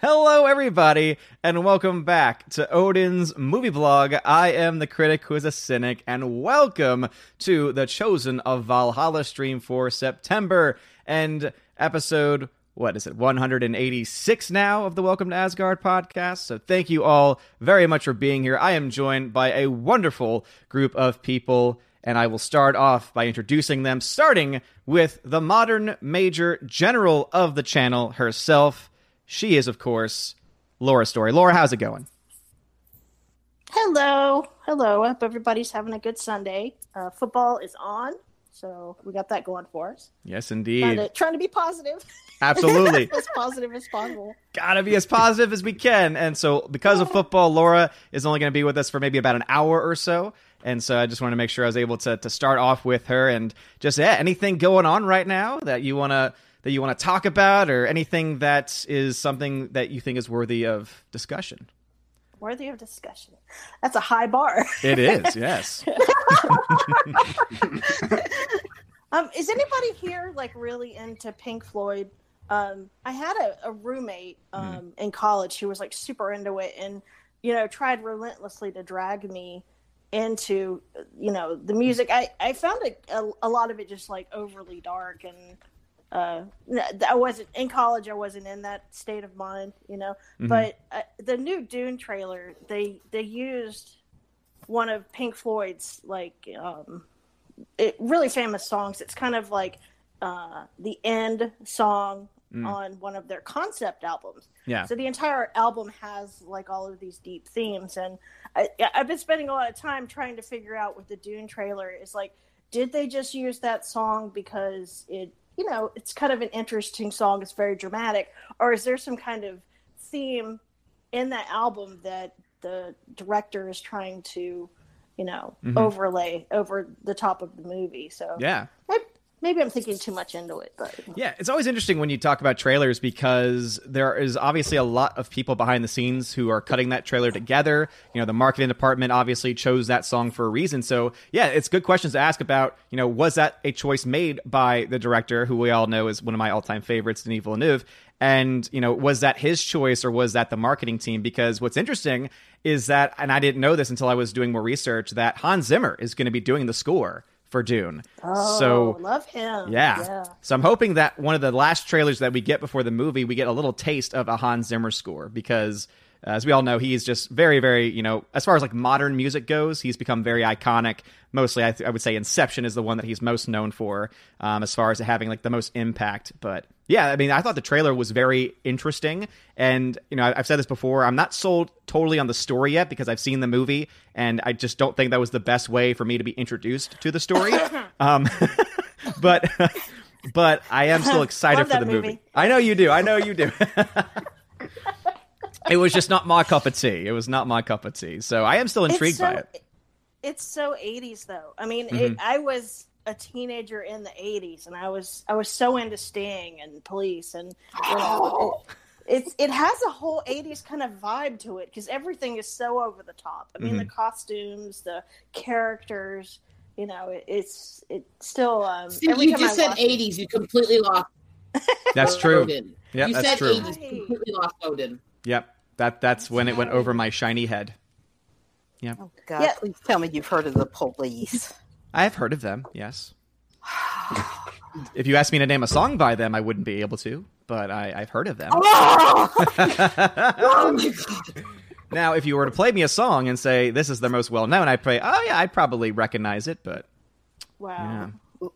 Hello, everybody, and welcome back to Odin's movie blog. I am the critic who is a cynic, and welcome to the Chosen of Valhalla stream for September and episode. What is it? 186 now of the Welcome to Asgard podcast. So, thank you all very much for being here. I am joined by a wonderful group of people, and I will start off by introducing them, starting with the modern major general of the channel herself. She is, of course, Laura Story. Laura, how's it going? Hello, hello. I hope everybody's having a good Sunday. Uh, football is on, so we got that going for us. Yes, Trying indeed. to, trying to be positive, Absolutely. as positive as possible. Gotta be as positive as we can. And so, because of football, Laura is only going to be with us for maybe about an hour or so. And so, I just want to make sure I was able to, to start off with her and just, yeah, anything going on right now that you want to. That you want to talk about, or anything that is something that you think is worthy of discussion? Worthy of discussion. That's a high bar. It is, yes. Um, is anybody here like really into Pink Floyd? Um, I had a, a roommate um, in college who was like super into it, and you know tried relentlessly to drag me into you know the music. I I found it a, a lot of it just like overly dark, and uh, I wasn't in college. I wasn't in that state of mind, you know. Mhm. But uh, the new Dune trailer, they they used one of Pink Floyd's like um, it, really famous songs. It's kind of like uh, the end song Mm. on one of their concept albums. Yeah. So the entire album has like all of these deep themes, and I, I've been spending a lot of time trying to figure out with the Dune trailer is like, did they just use that song because it, you know, it's kind of an interesting song, it's very dramatic, or is there some kind of theme in that album that the director is trying to, you know, Mhm. overlay over the top of the movie? So Yeah. Maybe, I'm thinking too much into it, but Yeah, it's always interesting when you talk about trailers because there is obviously a lot of people behind the scenes who are cutting that trailer together. You know, the marketing department obviously chose that song for a reason. So, yeah, it's good questions to ask about, you know, was that a choice made by the director, who we all know is one of my all time favorites, Denis Villeneuve? And, you know, was that his choice or was that the marketing team? Because what's interesting is that, and I didn't know this until I was doing more research, that Hans Zimmer is going to be doing the score for Dune. oh, so love him. yeah. yeah. So I'm hoping that one of the last trailers that we get before the movie, we get a little taste of a Hans Zimmer score because, as we all know, he's just very, very, you know, as far as like modern music goes, he's become very iconic. Mostly, I, th- I would say Inception is the one that he's most known for, um, as far as having like the most impact. But yeah, I mean, I thought the trailer was very interesting, and you know, I- I've said this before. I'm not sold totally on the story yet because I've seen the movie, and I just don't think that was the best way for me to be introduced to the story. um, but but I am still excited for the movie. movie. I know you do. I know you do. It was just not my cup of tea. It was not my cup of tea. So I am still intrigued so, by it. It's so 80s though. I mean, Mhm. it, I was a teenager in the 80s and I was I was so into Sting and Police and you know, it, it's it has a whole 80s kind of vibe to it cuz everything is so over the top. I mean, the Mhm. costumes, the characters, you know, it, it's it's still um See, every you time just I said watch it- 80s. You completely lost That's true. Odin. Yeah, you that's said true. 80s. Completely lost Odin. Yep. That that's when it went over my shiny head. Oh God! Yeah. Please tell me you've heard of the police. I've heard of them. Yes. If you asked me to name a song by them, I wouldn't be able to, but I, I've heard of them. Oh, oh my god! now, if you were to play me a song and say this is the most well known, I'd play. Oh yeah, I'd probably recognize it, but Wow. yeah.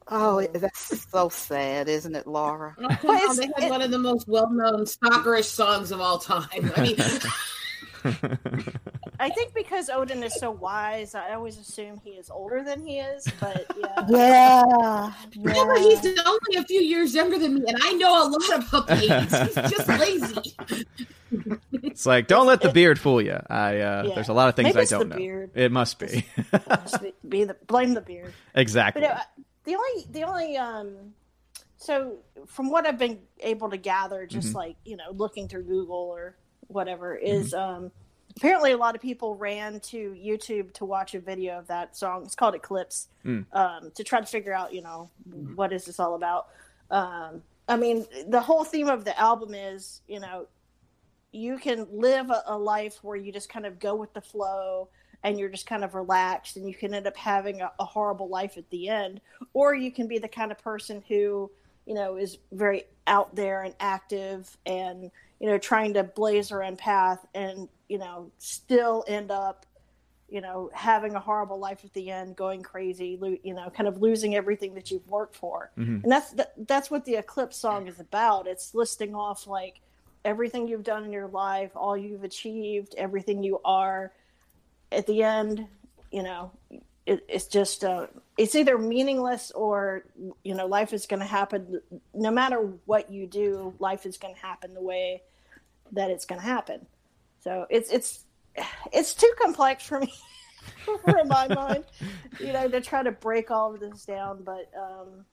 Oh, that's so sad, isn't it, Laura? Come they had one of the most well-known stalkerish songs of all time. I mean, I think because Odin is so wise, I always assume he is older than he is, but yeah. Yeah. yeah, but he's only a few years younger than me, and I know a lot about the 80s. He's just lazy. It's like don't let the beard fool you. I uh, Yeah. there's a lot of things Maybe I don't the know. beard. It must be Just be- be the blame the beard. exactly. But uh, the only the only um so from what I've been able to gather, just Mhm. like you know looking through Google or whatever, Mm-hmm. is um apparently a lot of people ran to YouTube to watch a video of that song. It's called Eclipse Mm. um, to try to figure out you know what is this all about. Um, I mean, the whole theme of the album is you know you can live a, a life where you just kind of go with the flow and you're just kind of relaxed and you can end up having a, a horrible life at the end or you can be the kind of person who you know is very out there and active and you know trying to blaze her own path and you know still end up you know having a horrible life at the end going crazy lo- you know kind of losing everything that you've worked for Mhm. and that's that, that's what the eclipse song is about it's listing off like everything you've done in your life all you've achieved everything you are at the end you know it, it's just uh, it's either meaningless or you know life is going to happen. No matter what you do life is going to happen the way that it's going to happen. So it's it's it's too complex for me for my mind you know to try to break all of this down but um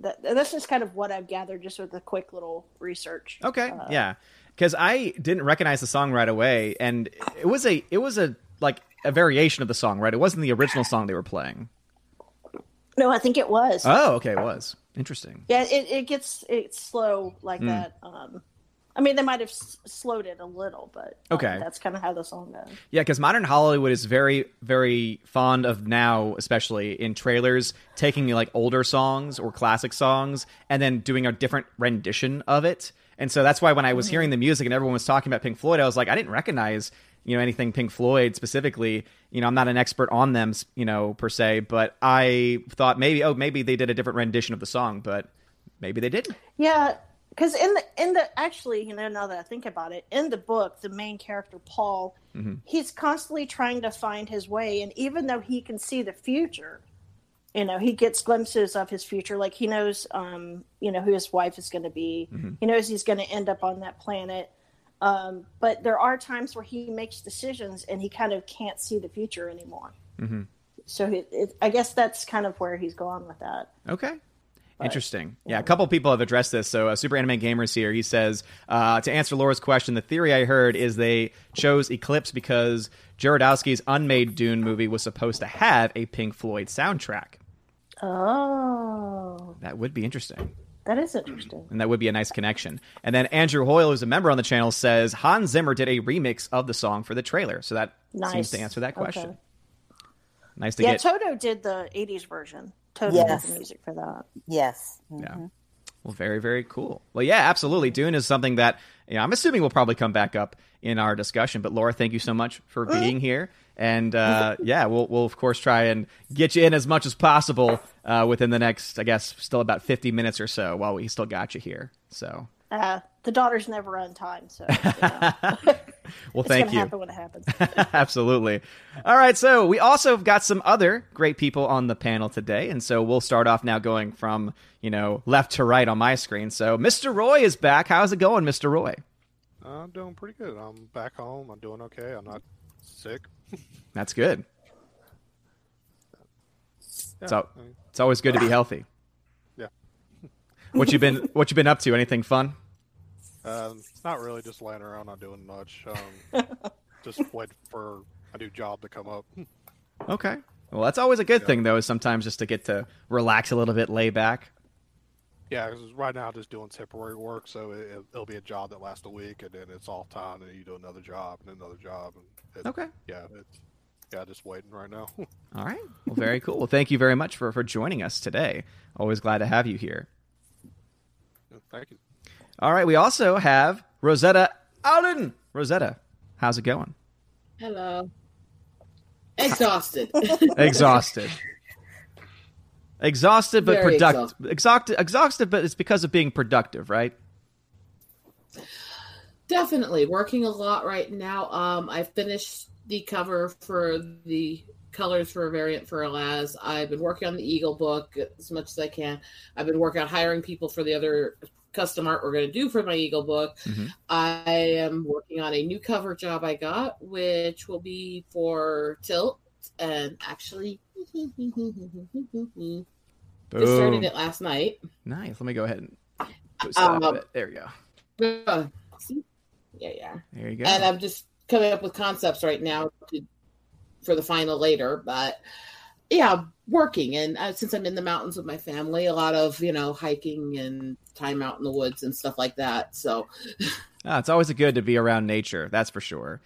that, that's just kind of what i've gathered just with a quick little research. Okay, Uh, yeah, because I didn't recognize the song right away, and it was a it was a like a variation of the song, right? It wasn't the original song they were playing. no i think it was Oh, okay, it was interesting. Yeah, it, it gets it's slow like Mm. that. Um, I mean, they might have s- slowed it a little, but um, Okay. that's kind of how the song goes. Yeah, because modern Hollywood is very, very fond of now, especially in trailers, taking like older songs or classic songs and then doing a different rendition of it. And so that's why when I was hearing the music and everyone was talking about Pink Floyd, I was like, I didn't recognize you know anything Pink Floyd specifically. You know, I'm not an expert on them, you know, per se, but I thought maybe, oh, maybe they did a different rendition of the song, but maybe they didn't. Yeah, because in the in the actually, you know, now that I think about it, in the book, the main character Paul, Mhm. he's constantly trying to find his way, and even though he can see the future, you know, he gets glimpses of his future. Like he knows, um, you know, who his wife is going to be. Mhm. He knows he's going to end up on that planet. Um, but there are times where he makes decisions and he kind of can't see the future anymore. hmm So it, it, I guess that's kind of where he's going with that. Okay. But, Interesting. Yeah, yeah. a couple people have addressed this. So, uh, Super Anime Gamers here, he says uh, to answer Laura's question, the theory I heard is they chose Eclipse because Jodorowsky's unmade Dune movie was supposed to have a Pink Floyd soundtrack. Oh, That would be interesting, that is interesting. and that would be a nice connection. And then Andrew Hoyle, who's a member on the channel, says Hans Zimmer did a remix of the song for the trailer. So that seems to answer that question. Okay. Nice to Yeah, get. Yeah, Toto did the '80s version. Toto Yes. did the music for that. Yes. Yeah. Mhm. Well, very, very cool. Well, yeah, absolutely. Dune is something that you know, I'm assuming we'll probably come back up in our discussion. But Laura, thank you so much for being here. And uh, yeah, we'll we'll of course try and get you in as much as possible uh, within the next, I guess, still about 50 minutes or so while we still got you here. So, Uh, the daughter's never on time, so you know, well, it's thank gonna you. happen when it happens. Absolutely. All right, so we also have got some other great people on the panel today, and so we'll start off now going from you know left to right on my screen. So Mr. Roy is back. How's it going, Mr. Roy? I'm doing pretty good. I'm back home. I'm doing okay. I'm not sick. That's good. Yeah, So- I mean, It's always good to be healthy. Yeah. What you been What you been up to? Anything fun? Um, not really. Just laying around, not doing much. Um, just wait for a new job to come up. Okay. Well, that's always a good Yeah. thing, though. Is sometimes just to get to relax a little bit, lay back. Yeah, 'cause right now I'm just doing temporary work, so it, it'll be a job that lasts a week, and then it's off time, and you do another job and another job, and it, Okay. yeah, it's yeah, just waiting right now. All right. Well, very cool. Well, thank you very much for for joining us today. Always glad to have you here. Thank you. All right. We also have Rosetta Allen. Rosetta, how's it going? Hello. Exhausted. Exhausted. Exhausted, but Very productive. Exhausted, exhausted, but it's because of being productive, right? Definitely working a lot right now. Um, I finished the cover for the colors for a variant for Alaz. I've been working on the Eagle book as much as I can. I've been working on hiring people for the other custom art we're going to do for my Eagle book. Mhm. I am working on a new cover job I got, which will be for Tilt, and actually, just started it last night. Nice. Let me go ahead and Um, bit. There we go. Uh. Yeah, yeah. There you go. and I'm just coming up with concepts right now to, for the final later. But yeah, working and uh, since I'm in the mountains with my family, a lot of you know hiking and time out in the woods and stuff like that. So Ah, it's always good to be around nature, that's for sure.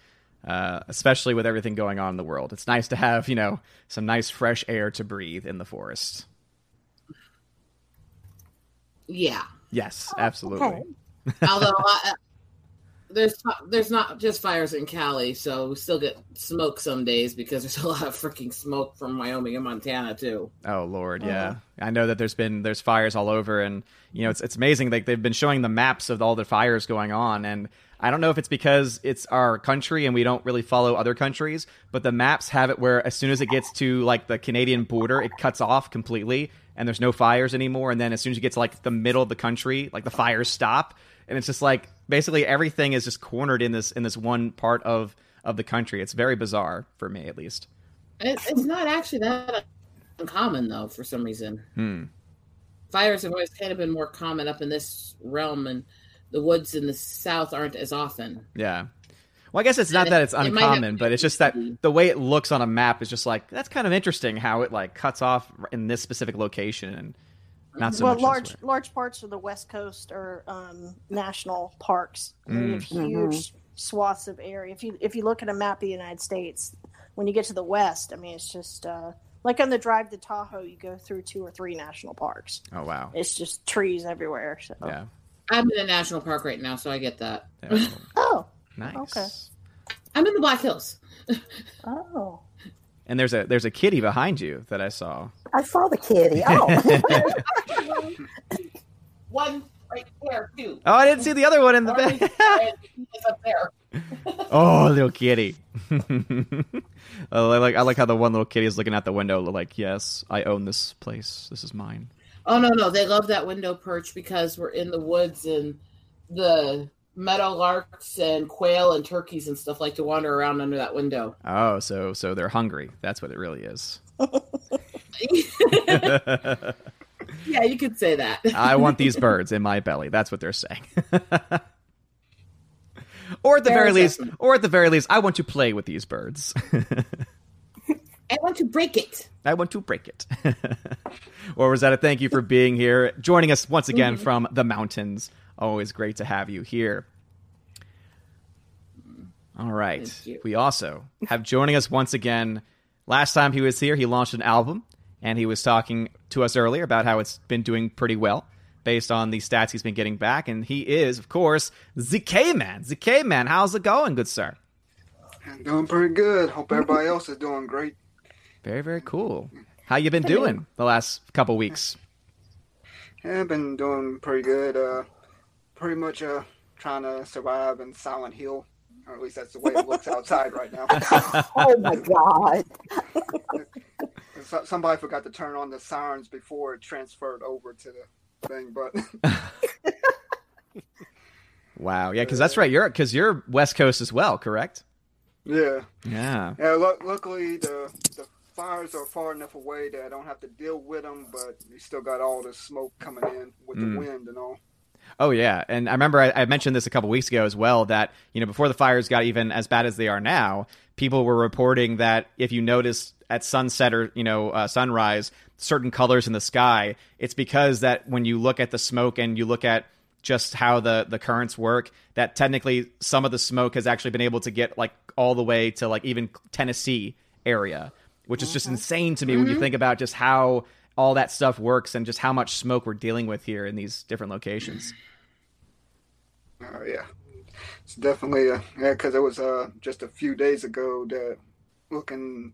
Uh, especially with everything going on in the world. It's nice to have, you know, some nice fresh air to breathe in the forest. Yeah. Yes, absolutely. okay. Although I, there's there's not just fires in Cali, so we still get smoke some days because there's a lot of freaking smoke from Wyoming and Montana too. Oh Lord, yeah. Uh-huh. I know that there's been there's fires all over, and you know it's it's amazing. Like they've been showing the maps of all the fires going on, and I don't know if it's because it's our country and we don't really follow other countries, but the maps have it where as soon as it gets to like the Canadian border, it cuts off completely, and there's no fires anymore. And then as soon as you get to like the middle of the country, like the fires stop, and it's just like basically everything is just cornered in this in this one part of of the country. It's very bizarre for me, at least. It, it's not actually that uncommon though, for some reason. Hmm. Fires have always kind of been more common up in this realm, and the woods in the south aren't as often. Yeah. Well, I guess it's not And that it's it uncommon, to but it's just that the way it looks on a map is just like that's kind of interesting how it like cuts off in this specific location and not so well, much large elsewhere. large parts of the West Coast are um, national parks. I mean, you have Mm. huge swaths of area. If you if you look at a map of the United States, when you get to the West, I mean, it's just uh, like on the drive to Tahoe, you go through two or three national parks. Oh wow. It's just trees everywhere. So. Yeah. I'm in a national park right now, so I get that. yeah. Oh, nice. Okay. I'm in the Black Hills. oh. And there's a there's a kitty behind you that I saw. I saw the kitty. Oh, One right there too. Oh, I didn't see the other one in the Orange back. it's up there. oh, little kitty. Oh, I like I like how the one little kitty is looking out the window, like, yes, I own this place. This is mine. Oh no, no, they love that window perch because we're in the woods and the meadow larks and quail and turkeys and stuff like to wander around under that window. Oh, so so they're hungry. That's what it really is. yeah, you could say that. I want these birds in my belly. That's what they're saying. or at the Fair very least, or at the very least, I want to play with these birds. I want to break it. I want to break it. or Rosetta, thank you for being here, joining us once again Mm-hmm. from the mountains. Always great to have you here. All right. We also have joining us once again. Last time he was here, he launched an album, and he was talking to us earlier about how it's been doing pretty well based on the stats he's been getting back. And he is, of course, ZK Man. ZK Man, how's it going, good sir? I'm doing pretty good. Hope everybody else is doing great. Very, very cool. How you been doing the last couple weeks? Yeah, I've been doing pretty good. Uh, pretty much uh, trying to survive in Silent Hill, or at least that's the way it looks outside right now. oh my God. So- Somebody forgot to turn on the sirens before it transferred over to the thing, but Wow, yeah, because that's right. You're because you're West Coast as well, correct? yeah, Yeah. yeah. Lu- luckily, the the fires are far enough away that I don't have to deal with them, but you still got all the smoke coming in with Mm. the wind and all. Oh yeah, and I remember I, I mentioned this a couple weeks ago as well. That you know before the fires got even as bad as they are now, people were reporting that if you notice at sunset or you know uh, sunrise certain colors in the sky, it's because that when you look at the smoke and you look at just how the the currents work, that technically some of the smoke has actually been able to get like all the way to like even Tennessee area, which is just insane to me when you think about just how all that stuff works and just how much smoke we're dealing with here in these different locations. Oh yeah, it's definitely uh, yeah because it was uh just a few days ago that looking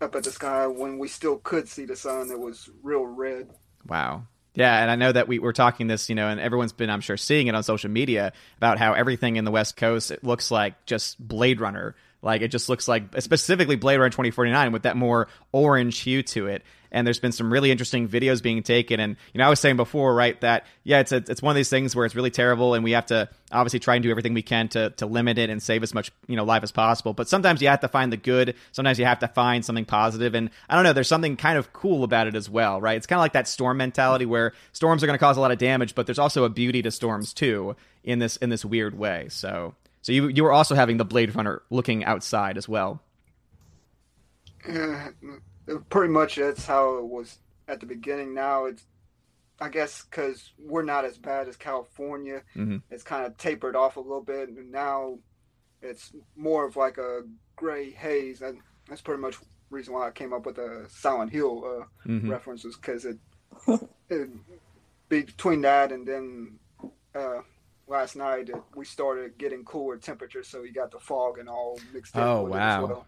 up at the sky when we still could see the sun, it was real red. Wow. Yeah, and I know that we were talking this, you know, and everyone's been, I'm sure, seeing it on social media about how everything in the West Coast it looks like just Blade Runner. Like it just looks like specifically Blade Runner 2049 with that more orange hue to it. And there's been some really interesting videos being taken. And you know, I was saying before, right, that yeah, it's a, it's one of these things where it's really terrible, and we have to obviously try and do everything we can to to limit it and save as much you know life as possible. But sometimes you have to find the good. Sometimes you have to find something positive. And I don't know, there's something kind of cool about it as well, right? It's kind of like that storm mentality where storms are going to cause a lot of damage, but there's also a beauty to storms too in this in this weird way. So. So you you were also having the Blade Runner looking outside as well. Yeah, pretty much that's how it was at the beginning. Now it's I guess because we're not as bad as California, Mhm. it's kind of tapered off a little bit, and now it's more of like a gray haze, and that's pretty much reason why I came up with the Silent Hill uh, Mhm. references because it, it between that and then uh, last night it, we started getting cooler temperatures, so you got the fog and all mixed in. Oh, with it as wow. well.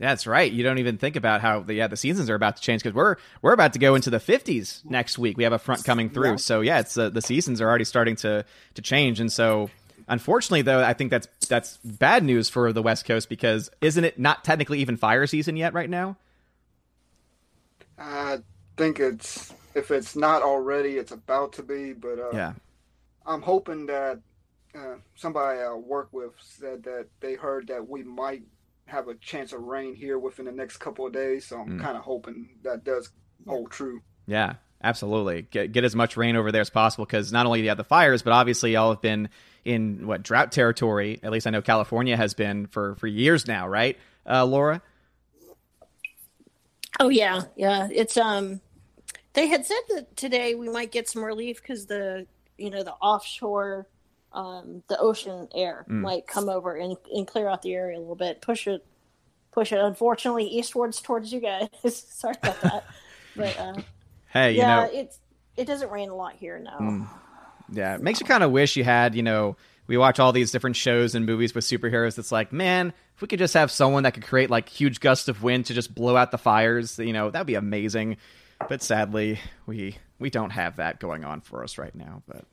That's right. You don't even think about how the yeah the seasons are about to change because we're we're about to go into the 50s next week. We have a front coming through, Yeah. so yeah, it's uh, the seasons are already starting to to change, and so unfortunately, though, I think that's that's bad news for the West Coast because isn't it not technically even fire season yet right now? I think it's if it's not already, it's about to be. But uh, Yeah. I'm hoping that uh, somebody I work with said that they heard that we might have a chance of rain here within the next couple of days. So I'm Mm. kind of hoping that does hold true. Yeah, absolutely. Get get as much rain over there as possible because not only do you have the fires, but obviously y'all have been in what drought territory. At least I know California has been for for years now, right, uh, Laura? Oh yeah, yeah. It's um, they had said that today we might get some relief because the you know the offshore, um, the ocean air Mm. might come over and, and clear out the area a little bit, push it, push it. Unfortunately, eastwards towards you guys. Sorry about that, but uh, Hey, you yeah, know, it's it doesn't rain a lot here now. Mm. Yeah, it makes you kind of wish you had, you know, we watch all these different shows and movies with superheroes. That's like, man, if we could just have someone that could create like huge gusts of wind to just blow out the fires, you know, that'd be amazing. But sadly, we we don't have that going on for us right now. But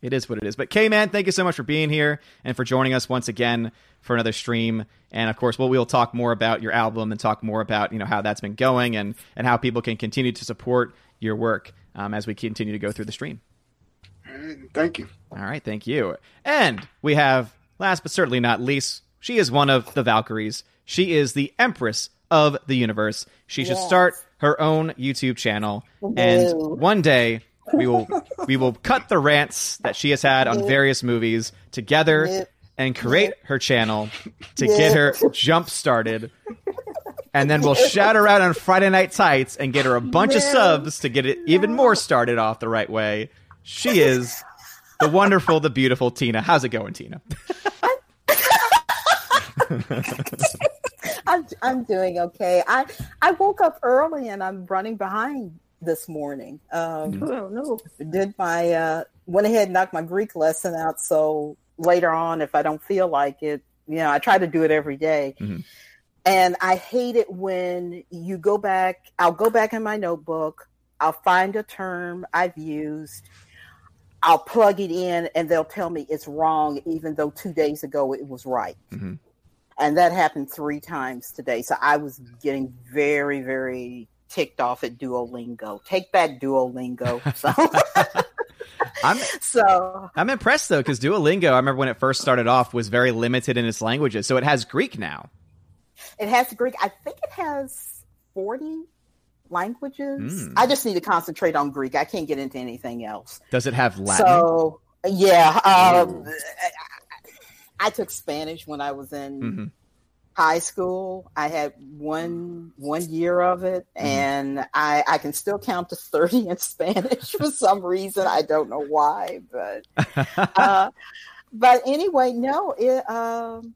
it is what it is. But K man, thank you so much for being here and for joining us once again for another stream. And of course, we'll we'll talk more about your album and talk more about you know how that's been going and and how people can continue to support your work um, as we continue to go through the stream. Thank you. All right, thank you. And we have, last but certainly not least, she is one of the Valkyries. She is the Empress of the Universe. She should Yes. start her own YouTube channel, and one day we will we will cut the rants that she has had on various movies together and create her channel to get her jump started. And then we'll shout her out on Friday Night Tights and get her a bunch of subs to get it even more started off the right way. She is the wonderful, the beautiful Tina. How's it going, Tina? I'm I'm doing okay. I I woke up early and I'm running behind this morning. Um, Oh no! did my uh, went ahead and knocked my Greek lesson out. So later on, if I don't feel like it, you know, I try to do it every day. Mhm. And I hate it when you go back. I'll go back in my notebook. I'll find a term I've used. I'll plug it in, and they'll tell me it's wrong, even though two days ago it was right. Mhm. And that happened three times today. So I was getting very, very ticked off at Duolingo. Take back Duolingo. So. I'm So I'm impressed though because Duolingo, I remember when it first started off, was very limited in its languages. So it has Greek now. it has Greek. I think it has 40 languages. Mm. I just need to concentrate on Greek. I can't get into anything else. Does it have Latin? So, yeah. Um. I took Spanish when I was in Mhm. high school. I had one one year of it, Mm-hmm. and I I can still count to thirty in Spanish for some reason. I don't know why, but uh, but anyway, no. It, um,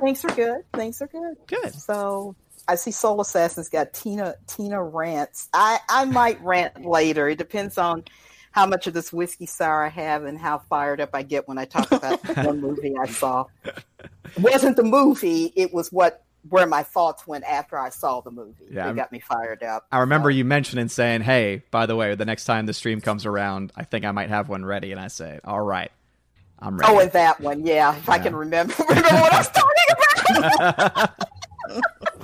things are good. Things are good. Good. So I see Soul Assassin's got Tina Tina rants. I I might rant later. It depends on how much of this whiskey sour I have and how fired up I get when I talk about one movie I saw. It wasn't the movie; it was what where my thoughts went after I saw the movie. Yeah, it I'm- got me fired up. I remember So- you mentioning saying, "Hey, by the way, the next time the stream comes around, I think I might have one ready." And I say, "All right, I'm ready." Oh, and that one, yeah. If I can remember, remember what I was talking about.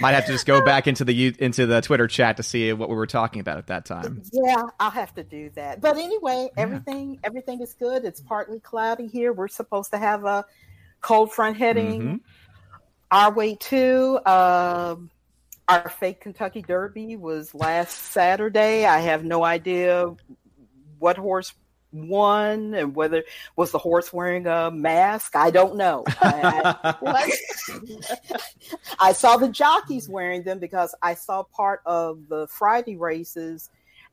might have to just go back into the into the Twitter chat to see what we were talking about at that time. Yeah, I'll have to do that. But anyway, everything everything is good. It's partly cloudy here. We're supposed to have a cold front heading Mhm. our way too. Um, our fake Kentucky Derby was last Saturday. I have no idea what horse won and whether was the horse wearing a mask. I don't know. I, I- I saw the jockeys wearing them because I saw part of the Friday races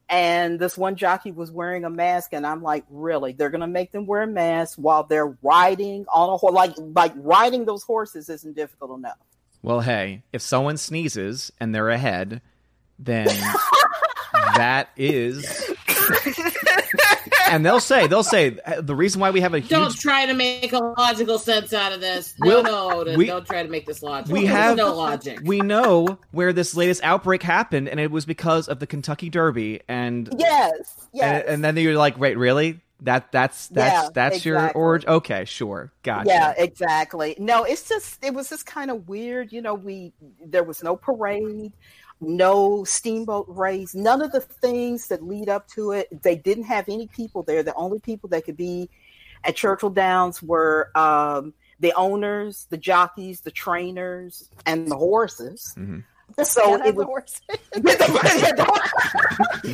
and this one jockey was wearing a mask and i'm like really they're gonna make them wear a mask while they're riding on a horse like like riding those horses isn't difficult enough Well, hey, if someone sneezes and they're ahead, then that is. And they'll say, they'll say the reason why we have a huge. Don't try to make a logical sense out of this. No, We'll- no, no, we- don't try to make this logical. we There's have- no logic. we know where this latest outbreak happened, and it was because of the Kentucky Derby, and yes yes and, and then you're like, wait, really? That that's that's Yeah, that's your origin? Okay, sure, gotcha. Yeah, exactly. No, it's just it was just kind of weird. You know, we there was no parade, no steamboat race, none of the things that lead up to it. They didn't have any people there. The only people that could be at Churchill Downs were um, the owners, the jockeys, the trainers, and the horses. Mhm. So And it the was. horse.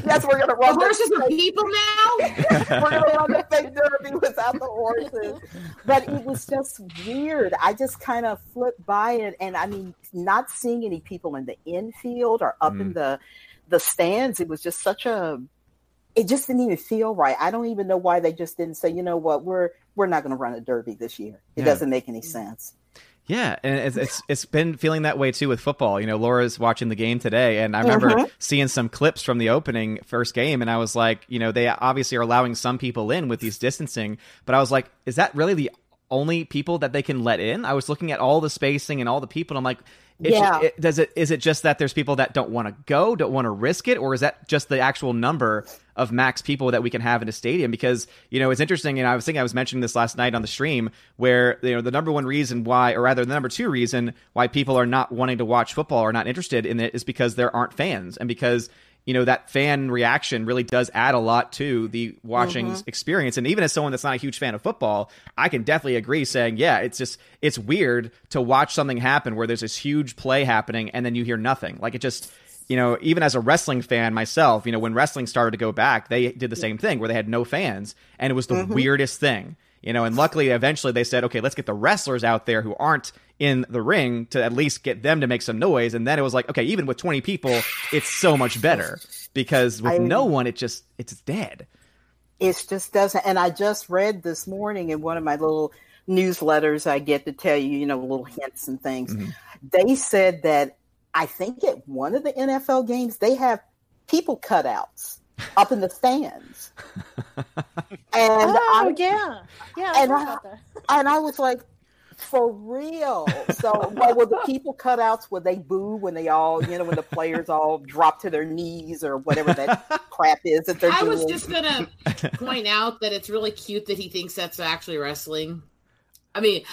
yes, we're gonna run. The horses the are people now. we're gonna run the fake derby without the horses. But it was just weird. I just kind of flipped by it, and I mean, not seeing any people in the infield or up in mm. the the stands. It was just such a. It just didn't even feel right. I don't even know why they just didn't say, you know what, we're we're not going to run a derby this year. It Yeah. doesn't make any sense. Yeah, and it's, it's it's been feeling that way too with football. You know, Laura's watching the game today, and I remember Mhm. seeing some clips from the opening first game, and I was like, you know, they obviously are allowing some people in with these distancing, but I was like, is that really the only people that they can let in? I was looking at all the spacing and all the people, and I'm like, Yeah. it, does it is it just that there's people that don't want to go, don't want to risk it, or is that just the actual number of max people that we can have in a stadium? Because you know, it's interesting, and I was thinking I was mentioning this last night on the stream, where you know the number one reason why, or rather the number two reason why people are not wanting to watch football or not interested in it is because there aren't fans, and because you know that fan reaction really does add a lot to the watching mm-hmm. experience and even as someone that's not a huge fan of football i can definitely agree saying yeah it's just it's weird to watch something happen where there's this huge play happening and then you hear nothing like it just you know even as a wrestling fan myself you know when wrestling started to go back they did the same thing where they had no fans and it was the mm-hmm. weirdest thing you know and luckily eventually they said okay let's get the wrestlers out there who aren't in the ring to at least get them to make some noise. And then it was like okay even with 20 people it's so much better because with I- no one it just it's dead. It just doesn't and i just read this morning in one of my little newsletters i get to tell you you know little hints and things. Mm-hmm. They said that i think at one of the nfl games they have people cutouts up in the stands and oh I, yeah, yeah. I and I- about that. and i was like for real so well, were the people cutouts would they boo when they all you know when the players all drop to their knees or whatever that crap is that they're I doing was just gonna point out that it's really cute that he thinks that's actually wrestling. I mean,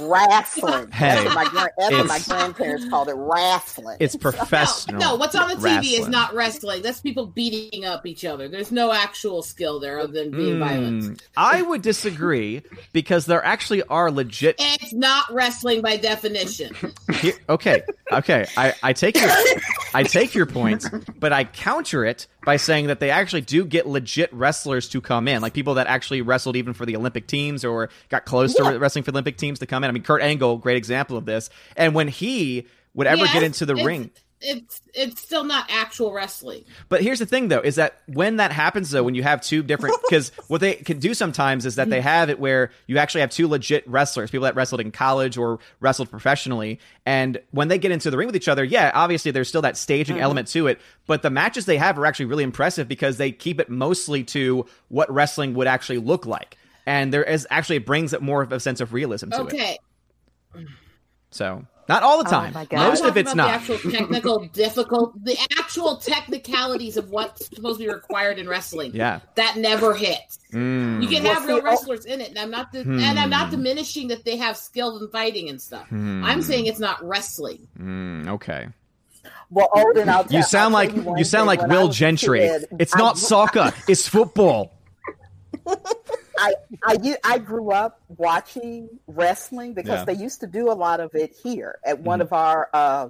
wrestling. Hey, that's what my, gran- that's what my grandparents called it, wrestling. it's professional no, what's on the TV is not wrestling. That's people beating up each other. There's no actual skill there other than being violent. Mm, I would disagree because there actually are legit. It's not wrestling by definition. Okay, okay, I, I take your I take your point, but I counter it by saying that they actually do get legit wrestlers to come in, like people that actually wrestled even for the Olympic teams or got close to wrestling for the Olympic teams to come in. I mean, Kurt Angle, great example of this. And when he would ever Yes, get into the ring, It's it's still not actual wrestling. But here's the thing, though, is that when that happens, though, when you have two different, because what they can do sometimes is that they have it where you actually have two legit wrestlers, people that wrestled in college or wrestled professionally, and when they get into the ring with each other, yeah, obviously there's still that staging mm-hmm. element to it, but the matches they have are actually really impressive because they keep it mostly to what wrestling would actually look like, and there is actually it brings it more of a sense of realism to it. Okay. So not all the Oh time, my God. most of it's not. The actual technical difficult, the actual technicalities of what's supposed to be required in wrestling. Yeah. that never hits. Mm. You can have real oh- wrestlers in it, and I'm not, and I'm not Hmm. diminishing that they have skill in fighting and stuff. Hmm. I'm saying it's not wrestling. Mm, okay. well, Odin, I'll tell You sound I'll like tell one you sound thing. like When Will Gentry. kid, It's I not grew- soccer. It's football. I, I I grew up watching wrestling because Yeah. they used to do a lot of it here at one of our uh,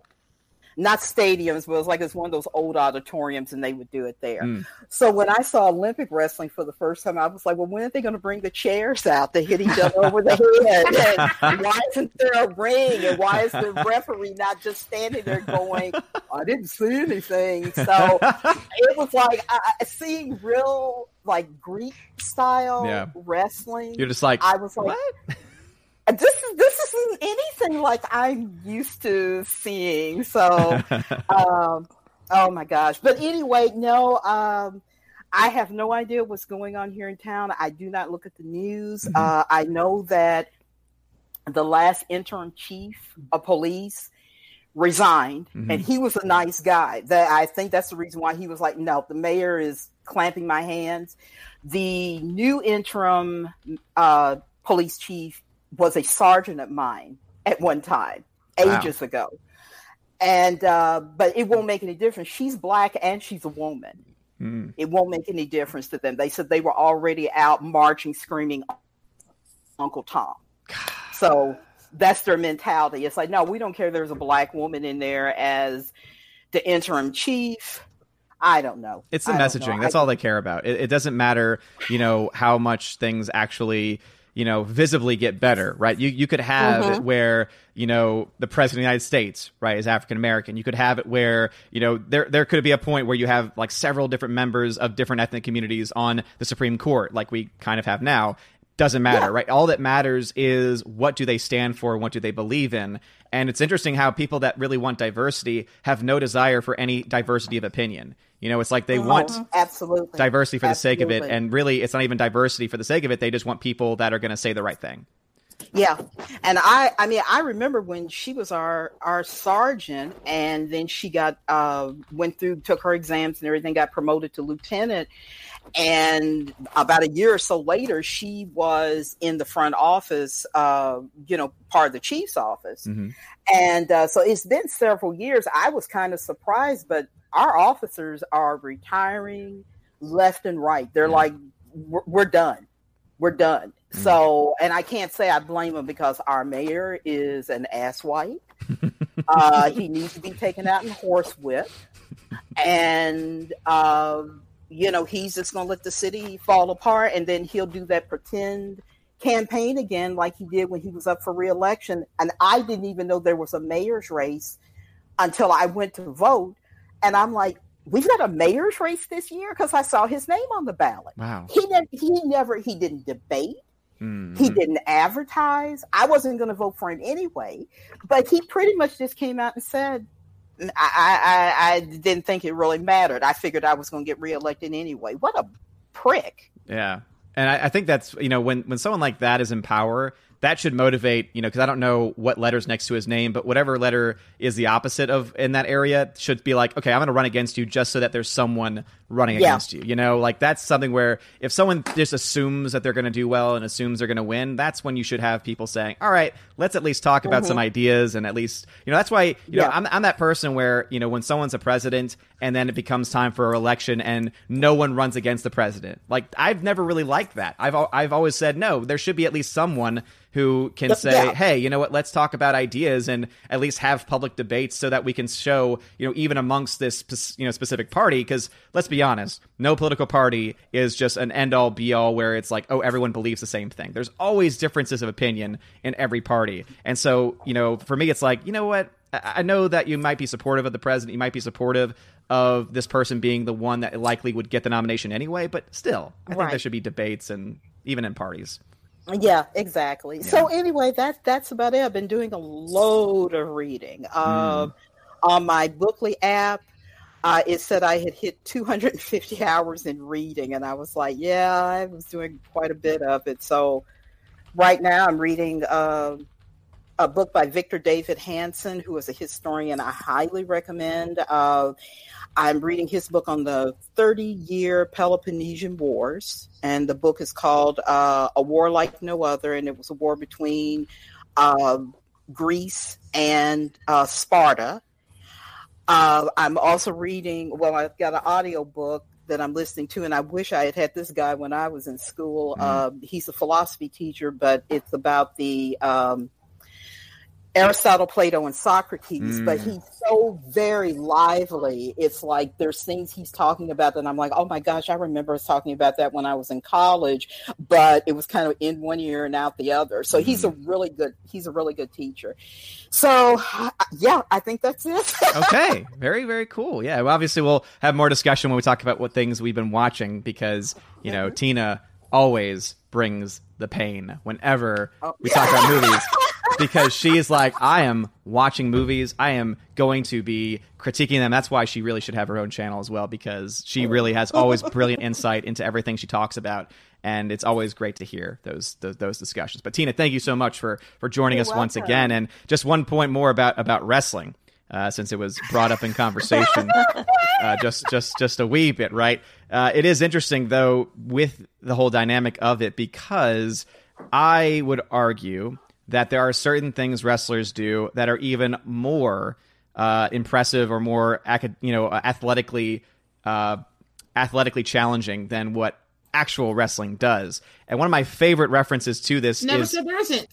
not stadiums, but it was like it's one of those old auditoriums, and they would do it there. Mm. So when I saw Olympic wrestling for the first time, I was like, "Well, when are they going to bring the chairs out to hit each other over the head? And why isn't there a ring? And why is the referee not just standing there going, "I didn't see anything"? So it was like I, I- seeing real like Greek style Yeah. wrestling. You're just like, I was like, what? this is this isn't anything like I'm used to seeing. So, um, oh my gosh! But anyway, no, um, I have no idea what's going on here in town. I do not look at the news. Mhm. Uh, I know that the last interim chief of police resigned, Mhm. and he was a nice guy. That I think that's the reason why he was like, no, the mayor is clamping my hands. The new interim uh, police chief was a sergeant of mine at one time, Wow. ages ago. And uh, but it won't make any difference. She's black and she's a woman. Mm. It won't make any difference to them. They said they were already out marching, screaming, "Uncle Tom." So that's their mentality. It's like, no, we don't care. There's a black woman in there as the interim chief. I don't know. It's the messaging. That's I- all they care about. It, it doesn't matter, you know, how much things actually, you know, visibly get better, right? You you could have Mhm. it where, you know, the president of the United States, right, is African American. You could have it where, you know, there there could be a point where you have like several different members of different ethnic communities on the Supreme Court, like we kind of have now. Doesn't matter, Yeah. right? All that matters is what do they stand for, what do they believe in. And it's interesting how people that really want diversity have no desire for any diversity of opinion. You know, it's like they want absolutely diversity for the sake of it and really it's not even diversity for the sake of it they just want people that are going to say the right thing Yeah, and I, I mean, I remember when she was our our sergeant, and then she got uh, went through, took her exams and everything, got promoted to lieutenant, and about a year or so later, she was in the front office, uh, you know, part of the chief's office, Mhm. and uh, so it's been several years. I was kind of surprised, but our officers are retiring left and right. They're Yeah. like, we're, we're done. We're done. Mm. So, and I can't say I blame them because our mayor is an asswipe. uh, he needs to be taken out. And, um, you know, he's just going to let the city fall apart and then he'll do that pretend campaign again like he did when he was up for reelection. And I didn't even know there was a mayor's race until I went to vote. And I'm like, we've got a mayor's race this year because I saw his name on the ballot. wow He never, he never, he didn't debate. Mhm. He didn't advertise. I wasn't going to vote for him anyway, but he pretty much just came out and said, "I, I, I, didn't think it really mattered. I figured I was going to get reelected anyway." What a prick! yeah and I, I think that's you know when when someone like that is in power that should motivate you know because i don't know what letters next to his name but whatever letter is the opposite of in that area should be like okay i'm going to run against you just so that there's someone running Yeah. against you you know like that's something where if someone just assumes that they're going to do well and assumes they're going to win that's when you should have people saying all right let's at least talk about some mm-hmm. ideas and at least you know that's why you know Yeah. I'm, I'm that person where you know when someone's a president and then it becomes time for an election and no one runs against the president like i've never really liked that i've i've always said no there should be at least someone who can Yeah. say hey you know what let's talk about ideas and at least have public debates so that we can show you know even amongst this you know specific party because let's be honest no political party is just an end all be all where it's like oh everyone believes the same thing there's always differences of opinion in every party and so you know for me it's like you know what I I know that you might be supportive of the president. You might be supportive of this person being the one that likely would get the nomination anyway. But still, I think there should be debates and even in parties. Yeah, exactly. So anyway, that that's about it. I've been doing a load of reading. Um, on my Bookly app, uh, it said I had hit 250 hours in reading, and I was like, yeah, I was doing quite a bit of it. So right now, I'm reading uh, a book by Victor Davis Hanson, who is a historian I highly recommend. Uh, I'm reading his book on the 30 year Peloponnesian Wars, and the book is called uh, A War Like No Other, and it was a war between uh, Greece and uh, Sparta. Uh, I'm also reading, well, I've got an audio book that I'm listening to, and I wish I had had this guy when I was in school. Mhm. Uh, he's a philosophy teacher, but it's about the um, Aristotle, Plato, and Socrates, but Mm. he's so very lively. It's like there's things he's talking about that I'm like, oh my gosh, I remember us talking about that when I was in college, but it was kind of in one ear and out the other. So he's a really good he's a really good teacher. So yeah, I think that's it. okay, very very cool. Yeah, well, obviously we'll have more discussion when we talk about what things we've been watching because you know Tina always brings the pain whenever we talk about movies because she is like I am watching movies. I am going to be critiquing them. That's why she really should have her own channel as well because she really has always brilliant insight into everything she talks about. And it's always great to hear those, those those discussions. But Tina, thank you so much for for joining You're us once again. And just one point more about about wrestling uh, since it was brought up in conversation uh, just just just a wee bit, right? Uh, it is interesting though with the whole dynamic of it because I would argue that there are certain things wrestlers do that are even more uh, impressive or more you know athletically uh, athletically challenging than what actual wrestling does. And one of my favorite references to this Never is said there isn't.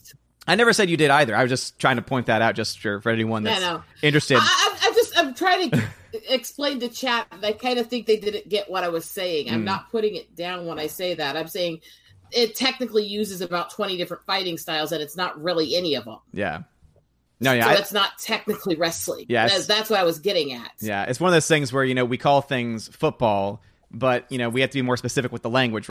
I never said you did either. I was just trying to point that out just for, for anyone that's no. interested. I, I, I'm just I'm trying to explain to chat. I kind of think they didn't get what I was saying. I'm Mm. not putting it down when I say that. I'm saying it technically uses about 20 different fighting styles, and it's not really any of them. yeah. No, yeah. so I- that's not technically wrestling. Yes. that's, that's what I was getting at. Yeah, it's one of those things where you know we call things football, but you know we have to be more specific with the language,